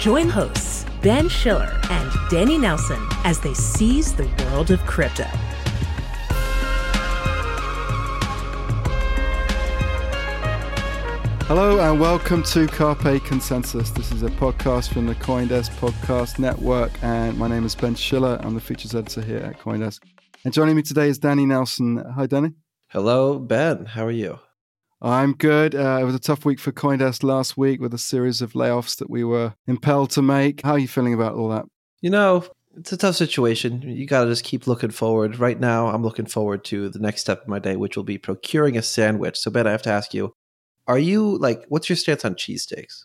Join hosts Ben Schiller and Danny Nelson as they seize the world of crypto. Hello and welcome to Carpe Consensus. This is a podcast from the Coindesk Podcast Network, and my name is Ben Schiller. I'm the features editor here at Coindesk. And joining me today is Danny Nelson. Hi, Danny. Hello, Ben. How are you? I'm good. Uh, it was a tough week for Coindesk last week with a series of layoffs that we were impelled to make. How are you feeling about all that? You know, it's a tough situation. You got to just keep looking forward. Right now, I'm looking forward to the next step of my day, which will be procuring a sandwich. So, Ben, I have to ask you are you like, what's your stance on cheesesteaks?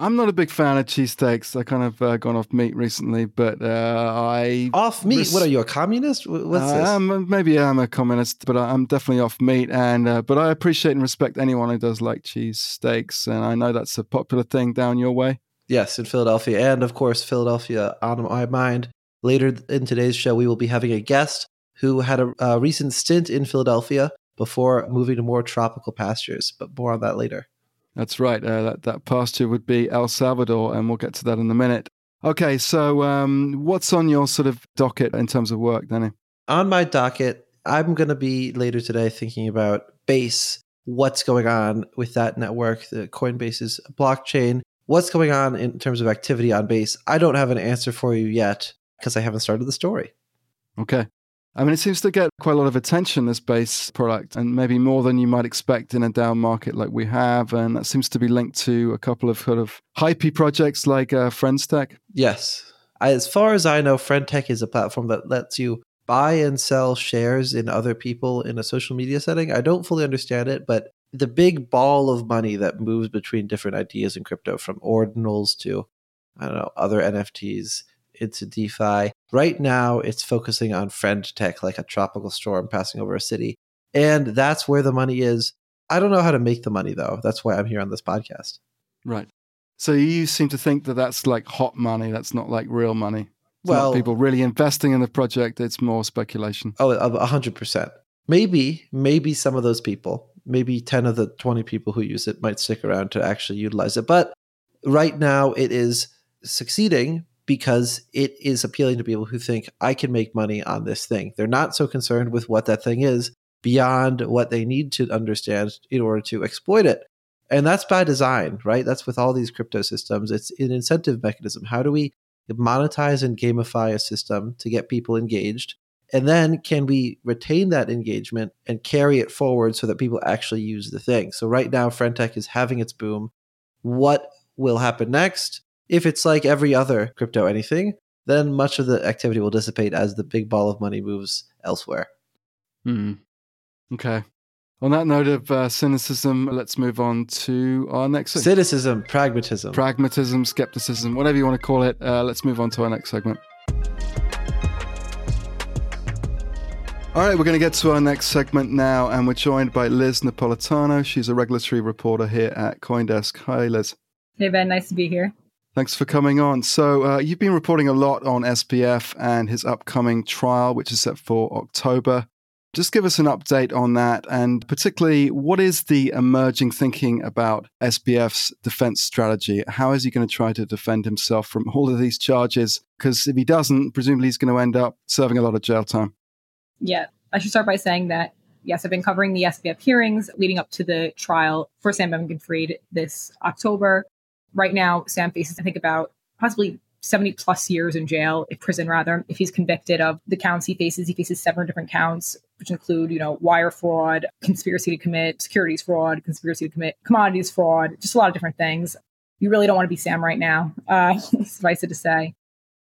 I'm not a big fan of cheesesteaks. I kind of uh, gone off meat recently, but uh, I off meat. Res- what are you, a communist? What's uh, this? I'm, maybe I'm a communist, but I'm definitely off meat. And uh, but I appreciate and respect anyone who does like cheesesteaks, and I know that's a popular thing down your way. Yes, in Philadelphia, and of course, Philadelphia on my mind. Later in today's show, we will be having a guest who had a, a recent stint in Philadelphia before moving to more tropical pastures. But more on that later. That's right. Uh, that, that pasture would be El Salvador, and we'll get to that in a minute. Okay, so um, what's on your sort of docket in terms of work, Danny? On my docket, I'm going to be later today thinking about Base, what's going on with that network, the Coinbase's blockchain, what's going on in terms of activity on Base. I don't have an answer for you yet because I haven't started the story. Okay. I mean, it seems to get quite a lot of attention, this base product, and maybe more than you might expect in a down market like we have. And that seems to be linked to a couple of kind of hypey projects like uh, Friendstech. Yes. As far as I know, Friendtech is a platform that lets you buy and sell shares in other people in a social media setting. I don't fully understand it, but the big ball of money that moves between different ideas in crypto, from ordinals to, I don't know, other NFTs, into DeFi. Right now, it's focusing on friend tech, like a tropical storm passing over a city. And that's where the money is. I don't know how to make the money, though. That's why I'm here on this podcast. Right. So you seem to think that that's like hot money. That's not like real money. It's well, people really investing in the project. It's more speculation. Oh, a hundred percent. Maybe, maybe some of those people, maybe 10 of the 20 people who use it might stick around to actually utilize it. But right now it is succeeding because it is appealing to people who think I can make money on this thing. They're not so concerned with what that thing is beyond what they need to understand in order to exploit it. And that's by design, right? That's with all these crypto systems. It's an incentive mechanism. How do we monetize and gamify a system to get people engaged? And then can we retain that engagement and carry it forward so that people actually use the thing? So right now, Friendtech is having its boom. What will happen next? If it's like every other crypto anything, then much of the activity will dissipate as the big ball of money moves elsewhere. Hmm. Okay. On that note of uh, cynicism, let's move on to our next segment. Cynicism, pragmatism. Pragmatism, skepticism, whatever you want to call it. Uh, let's move on to our next segment. All right, we're going to get to our next segment now, and we're joined by Liz Napolitano. She's a regulatory reporter here at Coindesk. Hi, Liz. Hey, Ben. Nice to be here. Thanks for coming on. So, uh, you've been reporting a lot on SBF and his upcoming trial, which is set for October. Just give us an update on that, and particularly, what is the emerging thinking about SBF's defense strategy? How is he going to try to defend himself from all of these charges? Because if he doesn't, presumably he's going to end up serving a lot of jail time. Yeah, I should start by saying that yes, I've been covering the SBF hearings leading up to the trial for Sam Bankman-Fried this October. Right now, Sam faces, I think, about possibly 70 plus years in jail, in prison rather, if he's convicted of the counts he faces. He faces seven different counts, which include, you know, wire fraud, conspiracy to commit securities fraud, conspiracy to commit commodities fraud, just a lot of different things. You really don't want to be Sam right now, uh, suffice it to say.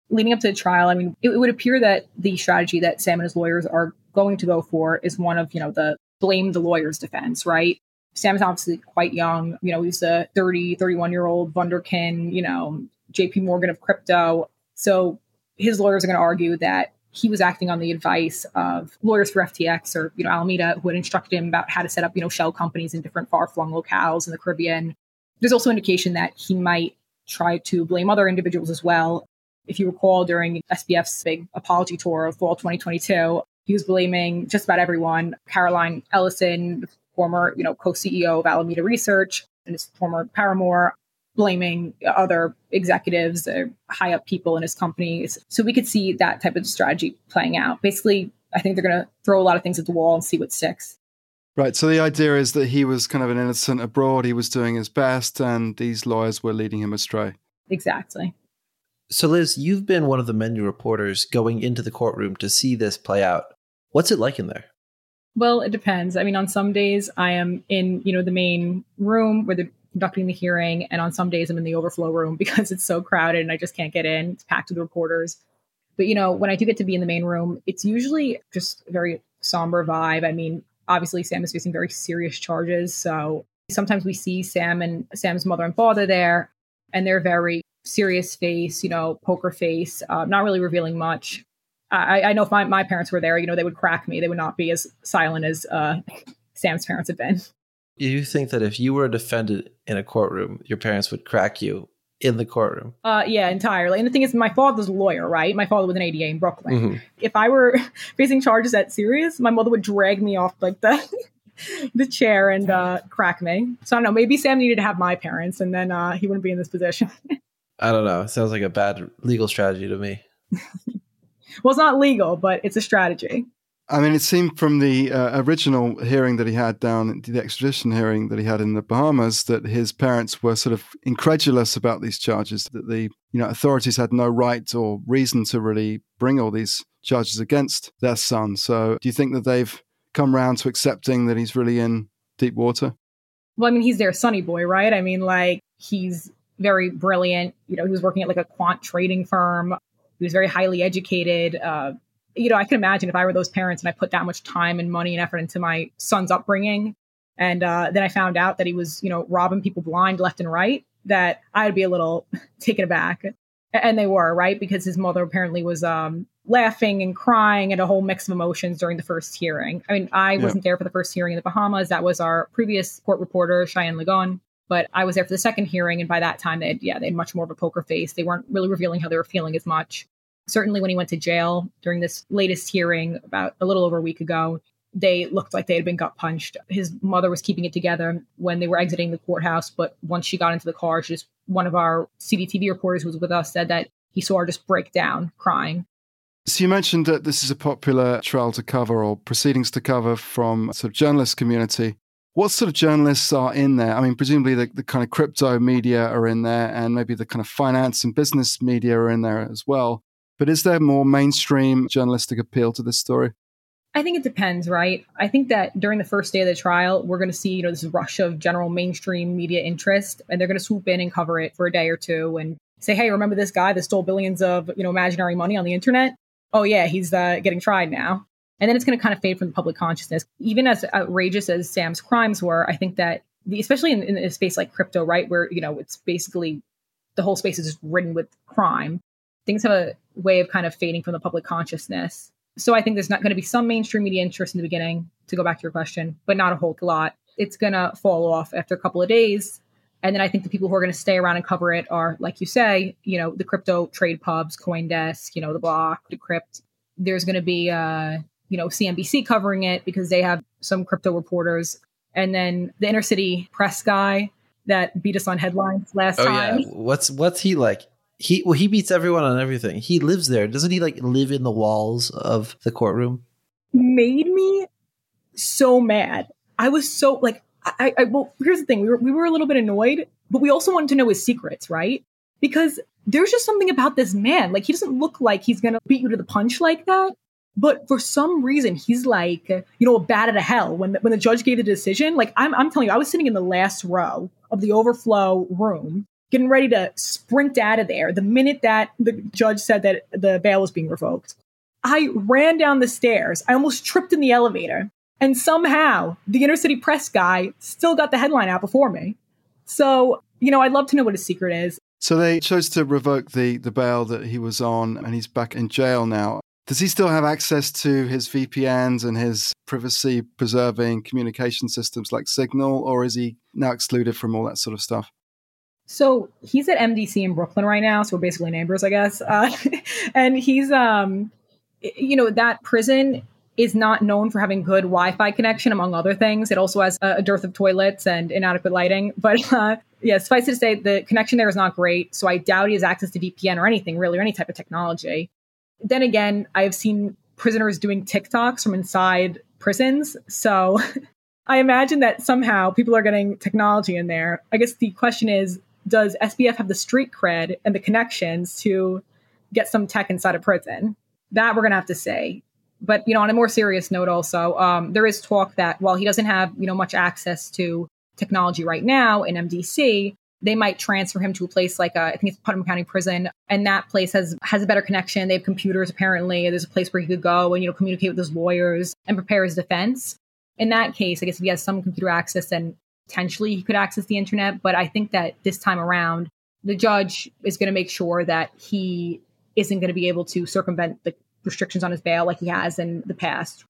Leading up to the trial, I mean, it, it would appear that the strategy that Sam and his lawyers are going to go for is one of, you know, the blame the lawyers defense, right? Sam is obviously quite young. You know, he's a 30, 31 year old Wunderkind, you know, JP Morgan of crypto. So his lawyers are going to argue that he was acting on the advice of lawyers for FTX or, you know, Alameda who had instructed him about how to set up, you know, shell companies in different far flung locales in the Caribbean. There's also indication that he might try to blame other individuals as well. If you recall, during SBF's big apology tour of fall 2022, he was blaming just about everyone. Caroline Ellison, former, you know, co-CEO of Alameda Research, and his former paramour, blaming other executives, or high up people in his companies. So we could see that type of strategy playing out. Basically, I think they're going to throw a lot of things at the wall and see what sticks. Right. So the idea is that he was kind of an innocent abroad. He was doing his best, and these lawyers were leading him astray. Exactly. So, Liz, you've been one of the many reporters going into the courtroom to see this play out. What's it like in there? Well, it depends. I mean, on some days I am in, you know, the main room where they're conducting the hearing, and on some days I'm in the overflow room because it's so crowded and I just can't get in. It's packed with reporters. But you know, when I do get to be in the main room, it's usually just a very somber vibe. I mean, obviously Sam is facing very serious charges, so sometimes we see Sam and Sam's mother and father there, and they're very serious face, you know, poker face, uh, not really revealing much. I, I know if my, my parents were there, you know, they would crack me. They would not be as silent as uh, Sam's parents have been. You think that if you were a defendant in a courtroom, your parents would crack you in the courtroom? Uh, yeah, entirely. And the thing is, my father's a lawyer, right? My father was an ADA in Brooklyn. Mm-hmm. If I were facing charges that serious, my mother would drag me off like the the chair and uh, crack me. So I don't know. Maybe Sam needed to have my parents, and then uh, he wouldn't be in this position. I don't know. It sounds like a bad legal strategy to me. Well, it's not legal, but it's a strategy. I mean, it seemed from the uh, original hearing that he had down, the extradition hearing that he had in the Bahamas, that his parents were sort of incredulous about these charges. That the you know authorities had no right or reason to really bring all these charges against their son. So, do you think that they've come around to accepting that he's really in deep water? Well, I mean, he's their sunny boy, right? I mean, like he's very brilliant. You know, he was working at like a quant trading firm. He was very highly educated. Uh, you know, I can imagine if I were those parents and I put that much time and money and effort into my son's upbringing, and uh, then I found out that he was, you know, robbing people blind left and right, that I'd be a little taken aback. And they were right because his mother apparently was um, laughing and crying and a whole mix of emotions during the first hearing. I mean, I yeah. wasn't there for the first hearing in the Bahamas. That was our previous court reporter, Cheyenne Ligon. But I was there for the second hearing, and by that time, they had yeah, they had much more of a poker face. They weren't really revealing how they were feeling as much. Certainly, when he went to jail during this latest hearing about a little over a week ago, they looked like they had been gut punched. His mother was keeping it together when they were exiting the courthouse, but once she got into the car, she just one of our CDTV reporters who was with us said that he saw her just break down crying. So you mentioned that this is a popular trial to cover or proceedings to cover from sort of journalist community. What sort of journalists are in there? I mean, presumably the, the kind of crypto media are in there, and maybe the kind of finance and business media are in there as well. But is there more mainstream journalistic appeal to this story? I think it depends, right? I think that during the first day of the trial, we're going to see, you know, this rush of general mainstream media interest, and they're going to swoop in and cover it for a day or two and say, "Hey, remember this guy that stole billions of, you know, imaginary money on the internet? Oh yeah, he's uh, getting tried now." And then it's going to kind of fade from the public consciousness. Even as outrageous as Sam's crimes were, I think that, the, especially in, in a space like crypto, right, where, you know, it's basically the whole space is just ridden with crime, things have a way of kind of fading from the public consciousness. So I think there's not going to be some mainstream media interest in the beginning, to go back to your question, but not a whole lot. It's going to fall off after a couple of days. And then I think the people who are going to stay around and cover it are, like you say, you know, the crypto trade pubs, CoinDesk, you know, the Block, the crypt. There's going to be, uh, you know, CNBC covering it because they have some crypto reporters. And then the inner city press guy that beat us on headlines last oh, time. Yeah. What's what's he like? He well, he beats everyone on everything. He lives there. Doesn't he like live in the walls of the courtroom? Made me so mad. I was so like I, I well here's the thing. We were we were a little bit annoyed, but we also wanted to know his secrets, right? Because there's just something about this man. Like he doesn't look like he's gonna beat you to the punch like that. But for some reason, he's like, you know, a bat out of hell. When the, when the judge gave the decision, like I'm, I'm telling you, I was sitting in the last row of the overflow room, getting ready to sprint out of there. The minute that the judge said that the bail was being revoked, I ran down the stairs. I almost tripped in the elevator, and somehow the inner city press guy still got the headline out before me. So, you know, I'd love to know what his secret is. So they chose to revoke the the bail that he was on, and he's back in jail now. Does he still have access to his VPNs and his privacy preserving communication systems like Signal, or is he now excluded from all that sort of stuff? So he's at MDC in Brooklyn right now, so we're basically neighbors, I guess. Uh, and he's, um, you know, that prison is not known for having good Wi-Fi connection, among other things. It also has a dearth of toilets and inadequate lighting. But uh, yeah, suffice it to say, the connection there is not great. So I doubt he has access to VPN or anything really, or any type of technology. Then again, I have seen prisoners doing TikToks from inside prisons. So I imagine that somehow people are getting technology in there. I guess the question is does SBF have the street cred and the connections to get some tech inside a prison? That we're going to have to say. But, you know, on a more serious note, also, um, there is talk that while he doesn't have, you know, much access to technology right now in MDC, they might transfer him to a place like uh, I think it's Putnam County Prison, and that place has has a better connection. They have computers apparently. There's a place where he could go and you know communicate with his lawyers and prepare his defense. In that case, I guess if he has some computer access, then potentially he could access the internet. But I think that this time around, the judge is going to make sure that he isn't going to be able to circumvent the restrictions on his bail like he has in the past.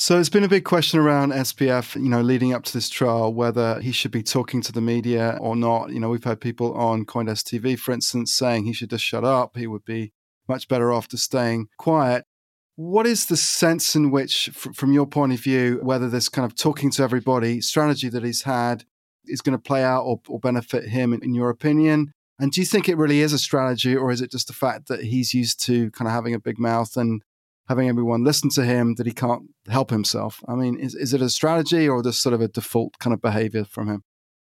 So it's been a big question around SBF, you know, leading up to this trial, whether he should be talking to the media or not. You know, we've had people on CoinDesk TV, for instance, saying he should just shut up. He would be much better off just staying quiet. What is the sense in which, from your point of view, whether this kind of talking to everybody strategy that he's had is going to play out or, or benefit him, in, in your opinion? And do you think it really is a strategy, or is it just the fact that he's used to kind of having a big mouth and having everyone listen to him that he can't help himself? I mean, is, is it a strategy or just sort of a default kind of behavior from him?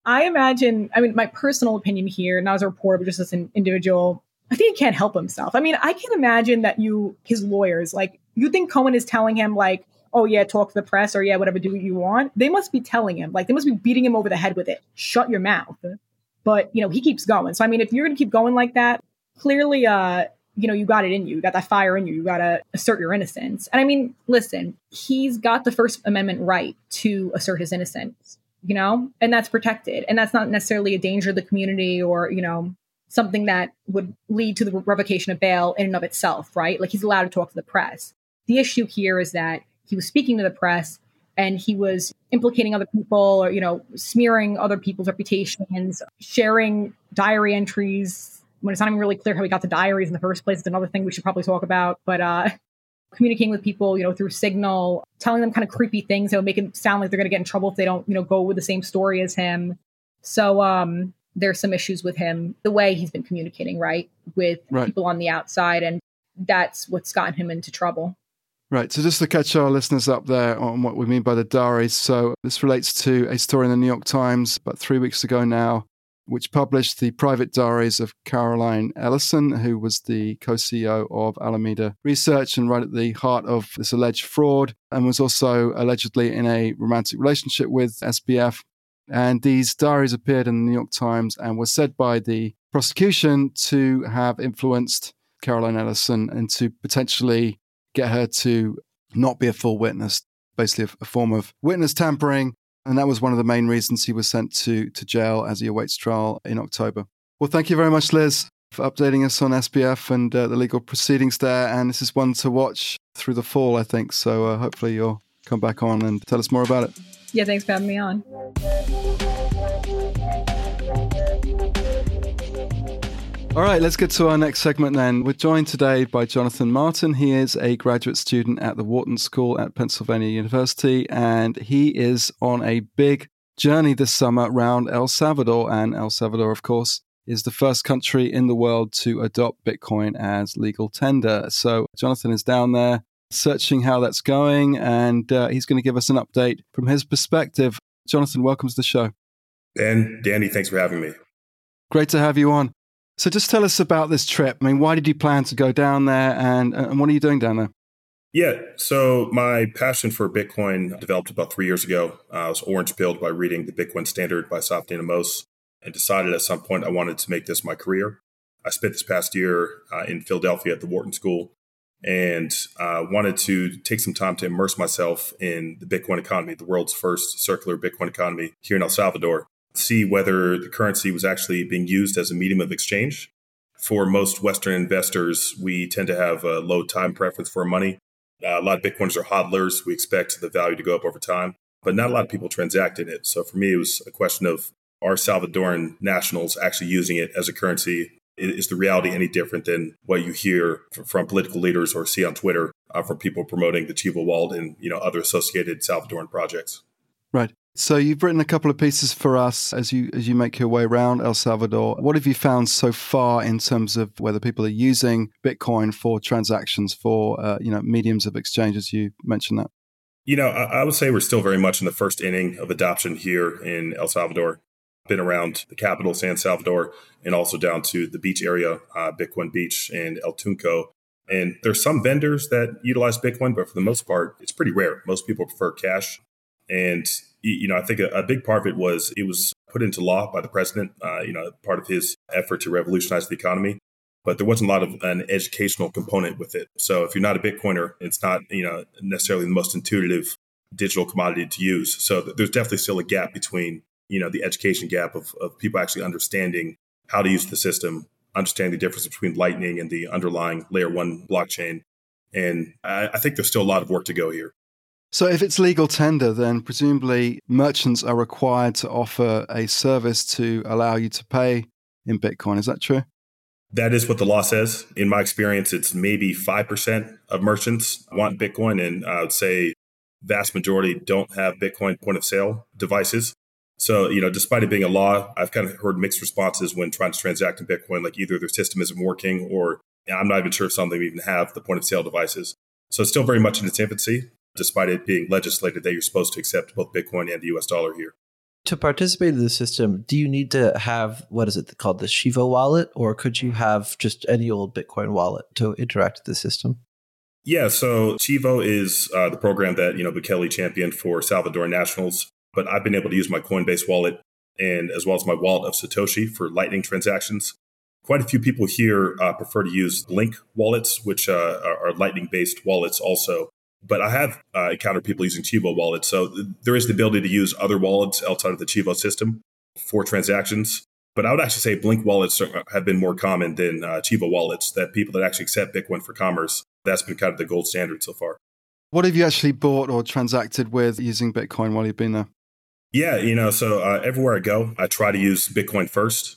I imagine, I mean, my personal opinion here, not as a reporter, but just as an individual, I think he can't help himself. I mean, I can imagine that you, his lawyers, like, you think Cohen is telling him, like, oh, yeah, talk to the press or, yeah, whatever, do what you want. They must be telling him, like, they must be beating him over the head with it. Shut your mouth. But, you know, he keeps going. So, I mean, if you're going to keep going like that, clearly, uh, you know, you got it in you. You got that fire in you. You got to assert your innocence. And I mean, listen, he's got the First Amendment right to assert his innocence, you know, and that's protected. And that's not necessarily a danger to the community or, you know, something that would lead to the revocation of bail in and of itself, right? Like he's allowed to talk to the press. The issue here is that he was speaking to the press and he was implicating other people or, you know, smearing other people's reputations, sharing diary entries when it's not even really clear how he got the diaries in the first place. It's another thing we should probably talk about. But uh, communicating with people, you know, through Signal, telling them kind of creepy things that will make it sound like they're going to get in trouble if they don't, you know, go with the same story as him. So um, there's some issues with him, the way he's been communicating, right, with right. people on the outside, and that's what's gotten him into trouble. Right. So just to catch our listeners up there on what we mean by the diaries. So this relates to a story in the New York Times about three weeks ago now which published the private diaries of Caroline Ellison, who was the co CEO of Alameda Research and right at the heart of this alleged fraud, and was also allegedly in a romantic relationship with SBF. And these diaries appeared in the New York Times and were said by the prosecution to have influenced Caroline Ellison and to potentially get her to not be a full witness, basically a, a form of witness tampering and that was one of the main reasons he was sent to, to jail as he awaits trial in October. Well, thank you very much, Liz, for updating us on SBF and uh, the legal proceedings there. And this is one to watch through the fall, I think. So uh, hopefully you'll come back on and tell us more about it. Yeah, thanks for having me on. All right, let's get to our next segment then. We're joined today by Jonathan Martin. He is a graduate student at the Wharton School at Pennsylvania University, and he is on a big journey this summer around El Salvador. And El Salvador, of course, is the first country in the world to adopt Bitcoin as legal tender. So Jonathan is down there searching how that's going, and uh, he's going to give us an update from his perspective. Jonathan, welcome to the show. Dan, Danny, thanks for having me. Great to have you on. So just tell us about this trip. I mean, why did you plan to go down there and, and what are you doing down there? Yeah, so my passion for Bitcoin developed about three years ago. I was orange pilled by reading the Bitcoin Standard by Saifedean Ammous and decided at some point I wanted to make this my career. I spent this past year uh, in Philadelphia at the Wharton School and uh, wanted to take some time to immerse myself in the Bitcoin economy, the world's first circular Bitcoin economy here in El Salvador see whether the currency was actually being used as a medium of exchange. For most Western investors, we tend to have a low time preference for money. Uh, a lot of Bitcoiners are hodlers. We expect the value to go up over time, but not a lot of people transact in it. So for me, it was a question of are Salvadoran nationals actually using it as a currency? Is the reality any different than what you hear from political leaders or see on Twitter uh, from people promoting the Chivo wallet and you know other associated Salvadoran projects? Right. So you've written a couple of pieces for us as you as you make your way around El Salvador. What have you found so far in terms of whether people are using Bitcoin for transactions for uh, you know mediums of exchange as you mentioned that? You know, I, I would say we're still very much in the first inning of adoption here in El Salvador. Been around the capital, San Salvador, and also down to the beach area, uh, Bitcoin Beach and El Tunco. And there's some vendors that utilize Bitcoin, but for the most part, it's pretty rare. Most people prefer cash. And you know, I think a, a, big part of it was it was put into law by the president. Uh, you know, part of his effort to revolutionize the economy. But there wasn't a lot of an educational component with it. So if you're not a Bitcoiner, it's not you know necessarily the most intuitive digital commodity to use. So there's definitely still a gap between you know the education gap of, of people actually understanding how to use the system, understanding the difference between Lightning and the underlying layer one blockchain. And I, I think there's still a lot of work to go here. So, if it's legal tender, then presumably merchants are required to offer a service to allow you to pay in Bitcoin. Is that true? That is what the law says. In my experience, it's maybe 5% of merchants want Bitcoin. And I would say vast majority don't have Bitcoin point of sale devices. So, you know, despite it being a law, I've kind of heard mixed responses when trying to transact in Bitcoin, like either their system isn't working or I'm not even sure if some of them even have the point of sale devices. So it's still very much in its infancy despite it being legislated that you're supposed to accept both Bitcoin and the US dollar here. To participate in the system, do you need to have what is it called the Chivo wallet, or could you have just any old Bitcoin wallet to interact with the system? Yeah, so Chivo is uh, the program that you know Bukele championed for Salvadoran nationals, but I've been able to use my Coinbase wallet and as well as my wallet of Satoshi for Lightning transactions. Quite a few people here uh, prefer to use Blink wallets, which uh, are Lightning based wallets also. But I have uh, encountered people using Chivo wallets. So there is the ability to use other wallets outside of the Chivo system for transactions. But I would actually say Blink wallets have been more common than uh, Chivo wallets, that people that actually accept Bitcoin for commerce. That's been kind of the gold standard so far. What have you actually bought or transacted with using Bitcoin while you've been there? Yeah, you know, so uh, everywhere I go, I try to use Bitcoin first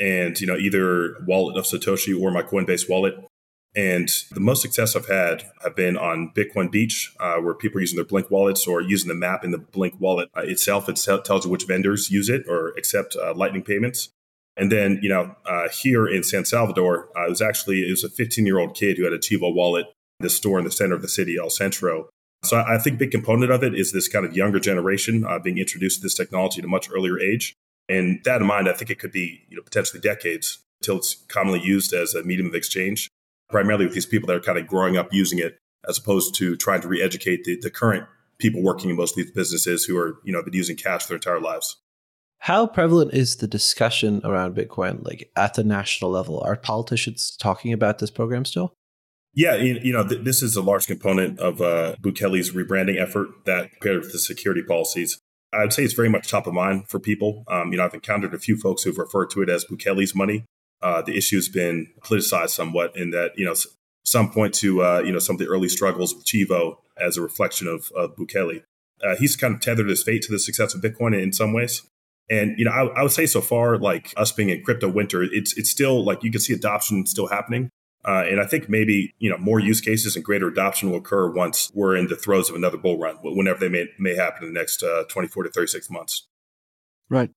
and, you know, either wallet of Satoshi or my Coinbase wallet. And the most success I've had have been on Bitcoin Beach, uh, where people are using their Blink wallets or using the map in the Blink wallet uh, itself. It tells you which vendors use it or accept uh, Lightning payments. And then, you know, uh, here in San Salvador, uh, it was actually it was a 15 year old kid who had a Chivo wallet, this store in the center of the city, El Centro. So I think big component of it is this kind of younger generation uh, being introduced to this technology at a much earlier age. And that in mind, I think it could be you know potentially decades until it's commonly used as a medium of exchange primarily with these people that are kind of growing up using it as opposed to trying to re-educate the, the current people working in most of these businesses who are, you know, been using cash their entire lives. How prevalent is the discussion around Bitcoin, like at the national level? Are politicians talking about this program still? Yeah, you, know, th- this is a large component of uh, Bukele's rebranding effort that paired with the security policies. I'd say it's very much top of mind for people. Um, you know, I've encountered a few folks who've referred to it as Bukele's money, uh, the issue's been politicized somewhat in that, you know, some point to, uh, you know, some of the early struggles with Chivo as a reflection of, of Bukele. Uh, he's kind of tethered his fate to the success of Bitcoin in some ways. And you know, I, I, would say so far, like us being in crypto winter, it's it's still like you can see adoption still happening. Uh, and I think maybe you know more use cases and greater adoption will occur once we're in the throes of another bull run, whenever they may may happen in the next uh, 24 to 36 months. Right.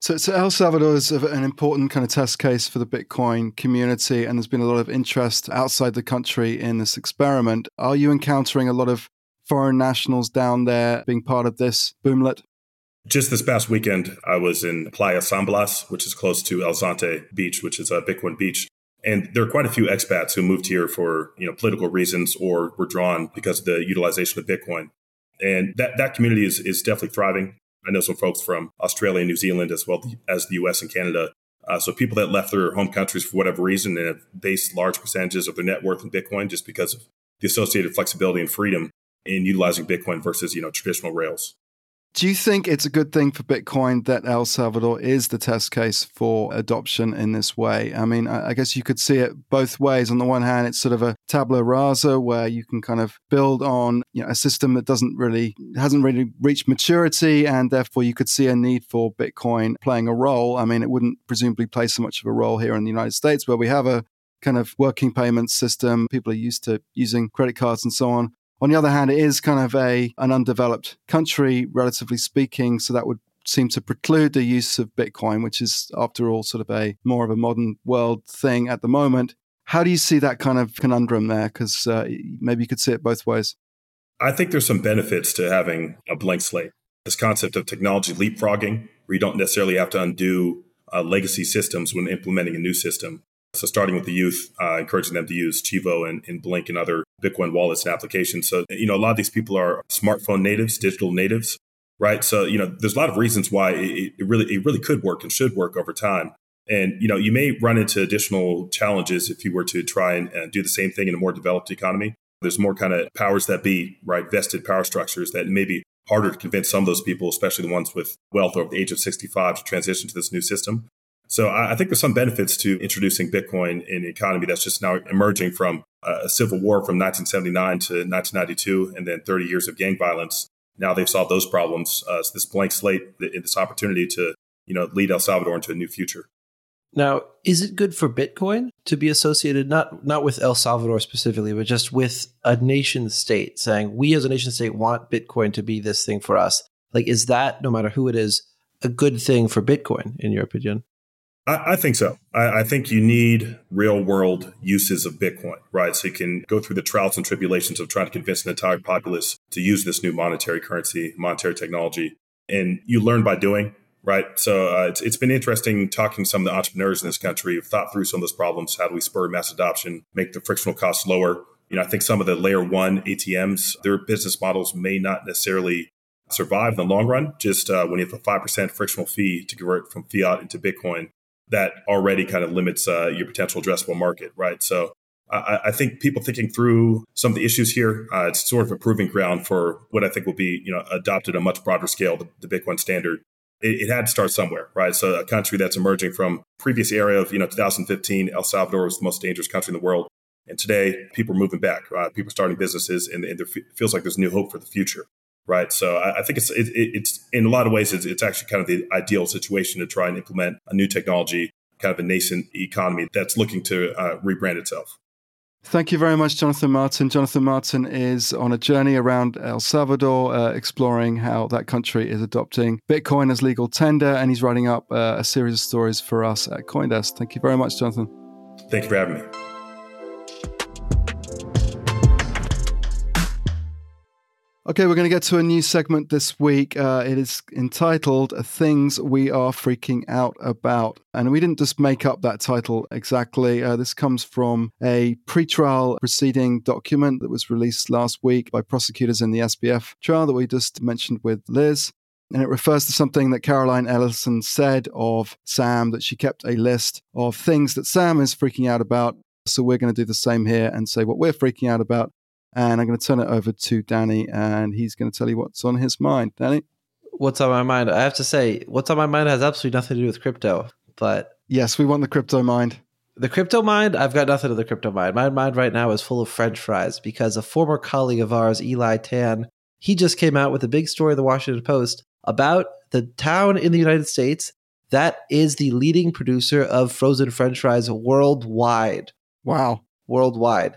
So, so El Salvador is an important kind of test case for the Bitcoin community, and there's been a lot of interest outside the country in this experiment. Are you encountering a lot of foreign nationals down there being part of this boomlet? Just this past weekend, I was in Playa San Blas, which is close to El Zonte Beach, which is a Bitcoin beach. And there are quite a few expats who moved here for you know political reasons or were drawn because of the utilization of Bitcoin. And that, that community is, is definitely thriving. I know some folks from Australia and New Zealand as well as the US and Canada. Uh, so people that left their home countries for whatever reason and have based large percentages of their net worth in Bitcoin just because of the associated flexibility and freedom in utilizing Bitcoin versus you know traditional rails. Do you think it's a good thing for Bitcoin that El Salvador is the test case for adoption in this way? I mean, I guess you could see it both ways. On the one hand, it's sort of a tabula rasa where you can kind of build on you know, a system that doesn't really hasn't really reached maturity, and therefore you could see a need for Bitcoin playing a role. I mean, it wouldn't presumably play so much of a role here in the United States, where we have a kind of working payment system. People are used to using credit cards and so on. On the other hand, it is kind of a an undeveloped country, relatively speaking, so that would seem to preclude the use of Bitcoin, which is, after all, sort of a more of a modern world thing at the moment. How do you see that kind of conundrum there? Because uh, maybe you could see it both ways. I think there's some benefits to having a blank slate. This concept of technology leapfrogging, where you don't necessarily have to undo uh, legacy systems when implementing a new system. So starting with the youth, uh, encouraging them to use Chivo and, and Blink and other Bitcoin wallets and applications. So, you know, a lot of these people are smartphone natives, digital natives, right? So, you know, there's a lot of reasons why it, it really, it really could work and should work over time. And, you know, you may run into additional challenges if you were to try and uh, do the same thing in a more developed economy. There's more kind of powers that be, right? Vested power structures that may be harder to convince some of those people, especially the ones with wealth over the age of 65 to transition to this new system. So I, think there's some benefits to introducing Bitcoin in an economy that's just now emerging from a civil war from 1979 to 1992, and then 30 years of gang violence. Now they've solved those problems. Uh, so this blank slate, this opportunity to you know lead El Salvador into a new future. Now, is it good for Bitcoin to be associated not not with El Salvador specifically, but just with a nation state saying we as a nation state want Bitcoin to be this thing for us? Like, is that no matter who it is, a good thing for Bitcoin in your opinion? I, I think so. I, I, think you need real world uses of Bitcoin, right? So you can go through the trials and tribulations of trying to convince an entire populace to use this new monetary currency, monetary technology. And you learn by doing, right? So uh, it's, it's been interesting talking to some of the entrepreneurs in this country who've thought through some of those problems. How do we spur mass adoption, make the frictional costs lower? You know, I think some of the layer one ATMs, their business models may not necessarily survive in the long run. Just uh, when you have a 5% frictional fee to convert from fiat into Bitcoin, that already kind of limits uh, your potential addressable market, right? So I, I, think people thinking through some of the issues here, uh, it's sort of a proving ground for what I think will be, you know, adopted a much broader scale, the, the Bitcoin standard. It, it, had to start somewhere, right? So a country that's emerging from previous era of, you know, 2015, El Salvador was the most dangerous country in the world. And today, people are moving back. Uh, people are starting businesses, and, and there feels like there's new hope for the future right? So I, I think it's it, it's in a lot of ways it's, it's actually kind of the ideal situation to try and implement a new technology, kind of a nascent economy that's looking to uh, rebrand itself. Thank you very much, Jonathan Martin. Jonathan Martin is on a journey around El Salvador, uh, exploring how that country is adopting Bitcoin as legal tender, and he's writing up uh, a series of stories for us at Coindesk. Thank you very much, Jonathan. Thank you for having me. Okay, we're going to get to a new segment this week. Uh, it is entitled Things We Are Freaking Out About. And we didn't just make up that title exactly. Uh, this comes from a pretrial proceeding document that was released last week by prosecutors in the SBF trial that we just mentioned with Liz. And it refers to something that Caroline Ellison said of Sam, that she kept a list of things that Sam is freaking out about. So we're going to do the same here and say what we're freaking out about and I'm going to turn it over to Danny, and he's going to tell you what's on his mind. Danny? What's on my mind? I have to say, what's on my mind has absolutely nothing to do with crypto. But yes, we want the crypto mind. The crypto mind, I've got nothing to the crypto mind. My mind right now is full of French fries because a former colleague of ours, Eli Tan, he just came out with a big story in the Washington Post about the town in the United States that is the leading producer of frozen french fries worldwide. Wow. Worldwide.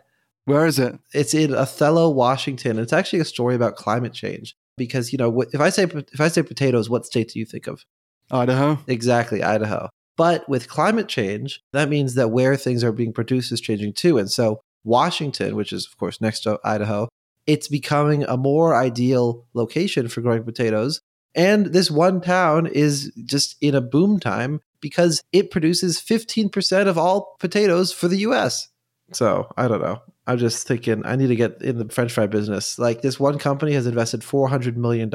Where is it? It's in Othello, Washington. It's actually a story about climate change because you know if I say if I say potatoes, what state do you think of? Idaho. Exactly, Idaho. But with climate change, that means that where things are being produced is changing too. And so Washington, which is of course next to Idaho, it's becoming a more ideal location for growing potatoes. And this one town is just in a boom time because it produces 15% of all potatoes for the US. So I don't know. I'm just thinking I need to get in the French fry business. Like this one company has invested $400 million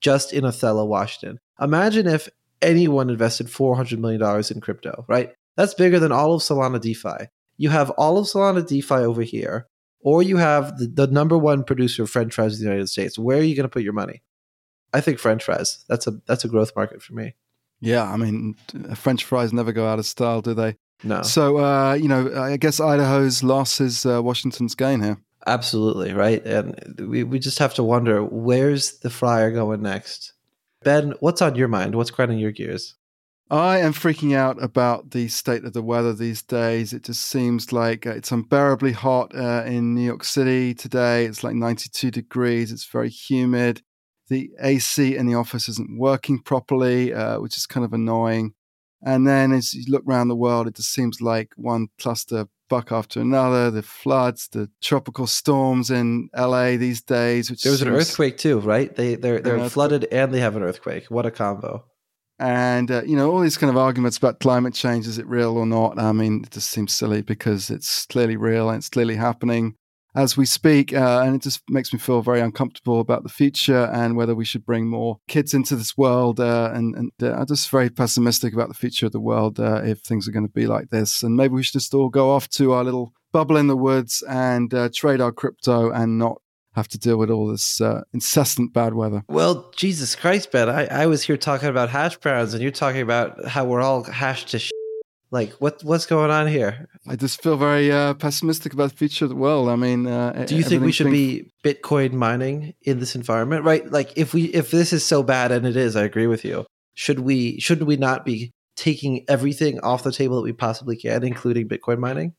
just in Othello, Washington. Imagine if anyone invested $400 million in crypto, right? That's bigger than all of Solana DeFi. You have all of Solana DeFi over here, or you have the, the number one producer of French fries in the United States. Where are you going to put your money? I think French fries. That's a that's a growth market for me. Yeah, I mean, French fries never go out of style, do they? No. So, uh, you know, I guess Idaho's loss is uh, Washington's gain here. Absolutely, right? And we, we just have to wonder where's the fryer going next? Ben, what's on your mind? What's grinding your gears? I am freaking out about the state of the weather these days. It just seems like uh, it's unbearably hot uh, in New York City today. It's like 92 degrees. It's very humid. The AC in the office isn't working properly, uh, which is kind of annoying. And then as you look around the world, it just seems like one cluster buck after another. The floods, the tropical storms in LA these days. Which there was an earthquake too, right? They they're they're flooded and they have an earthquake. What a combo! And, uh, you know, all these kind of arguments about climate change is it real or not? I mean, it just seems silly because it's clearly real and it's clearly happening as we speak. Uh, and it just makes me feel very uncomfortable about the future and whether we should bring more kids into this world. Uh, and and uh, I'm just very pessimistic about the future of the world uh, if things are going to be like this. And maybe we should just all go off to our little bubble in the woods and uh, trade our crypto and not have to deal with all this uh, incessant bad weather. Well, Jesus Christ, Ben! I, I was here talking about hash browns, and you're talking about how we're all hashed to. Sh- like what what's going on here? I just feel very uh, pessimistic about the future of the world. I mean, uh, Do you think we should be Bitcoin mining in this environment? Right? Like if we if this is so bad, and it is, I agree with you. Should we should we not be taking everything off the table that we possibly can, including Bitcoin mining?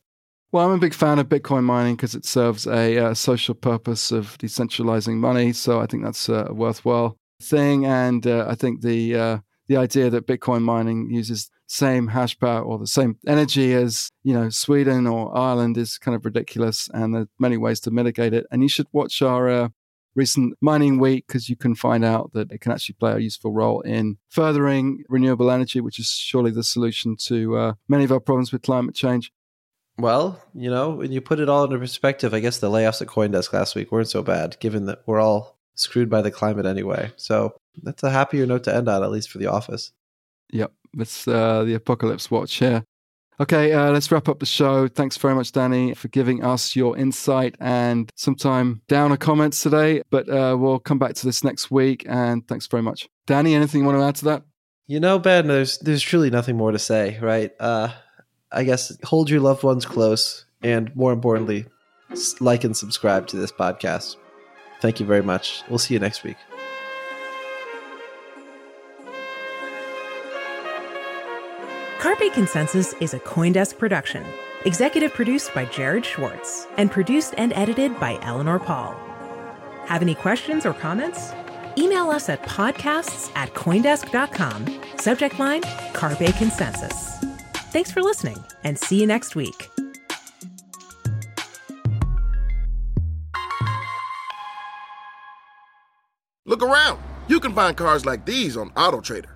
Well, I'm a big fan of Bitcoin mining because it serves a uh, social purpose of decentralizing money. So I think that's a worthwhile thing. And uh, I think the uh, the idea that Bitcoin mining uses same hash power or the same energy as you know Sweden or Ireland is kind of ridiculous. And there's many ways to mitigate it. And you should watch our uh, recent mining week because you can find out that it can actually play a useful role in furthering renewable energy, which is surely the solution to uh, many of our problems with climate change. Well, you know, when you put it all into perspective, I guess the layoffs at CoinDesk last week weren't so bad, given that we're all screwed by the climate anyway. So that's a happier note to end on, at least for the office. Yep, it's uh, the apocalypse watch here. Okay, uh, let's wrap up the show. Thanks very much, Danny, for giving us your insight and some time down downer comments today. But uh, we'll come back to this next week. And thanks very much, Danny. Anything you want to add to that? You know, Ben, there's there's truly nothing more to say, right? Uh, I guess hold your loved ones close, and more importantly, like and subscribe to this podcast. Thank you very much. We'll see you next week. Carpe Consensus is a Coindesk production. Executive produced by Jared Schwartz and produced and edited by Eleanor Pahl. Have any questions or comments? Email us at podcasts at Coindesk.com. Subject line Carpe Consensus. Thanks for listening and see you next week. Look around. You can find cars like these on AutoTrader.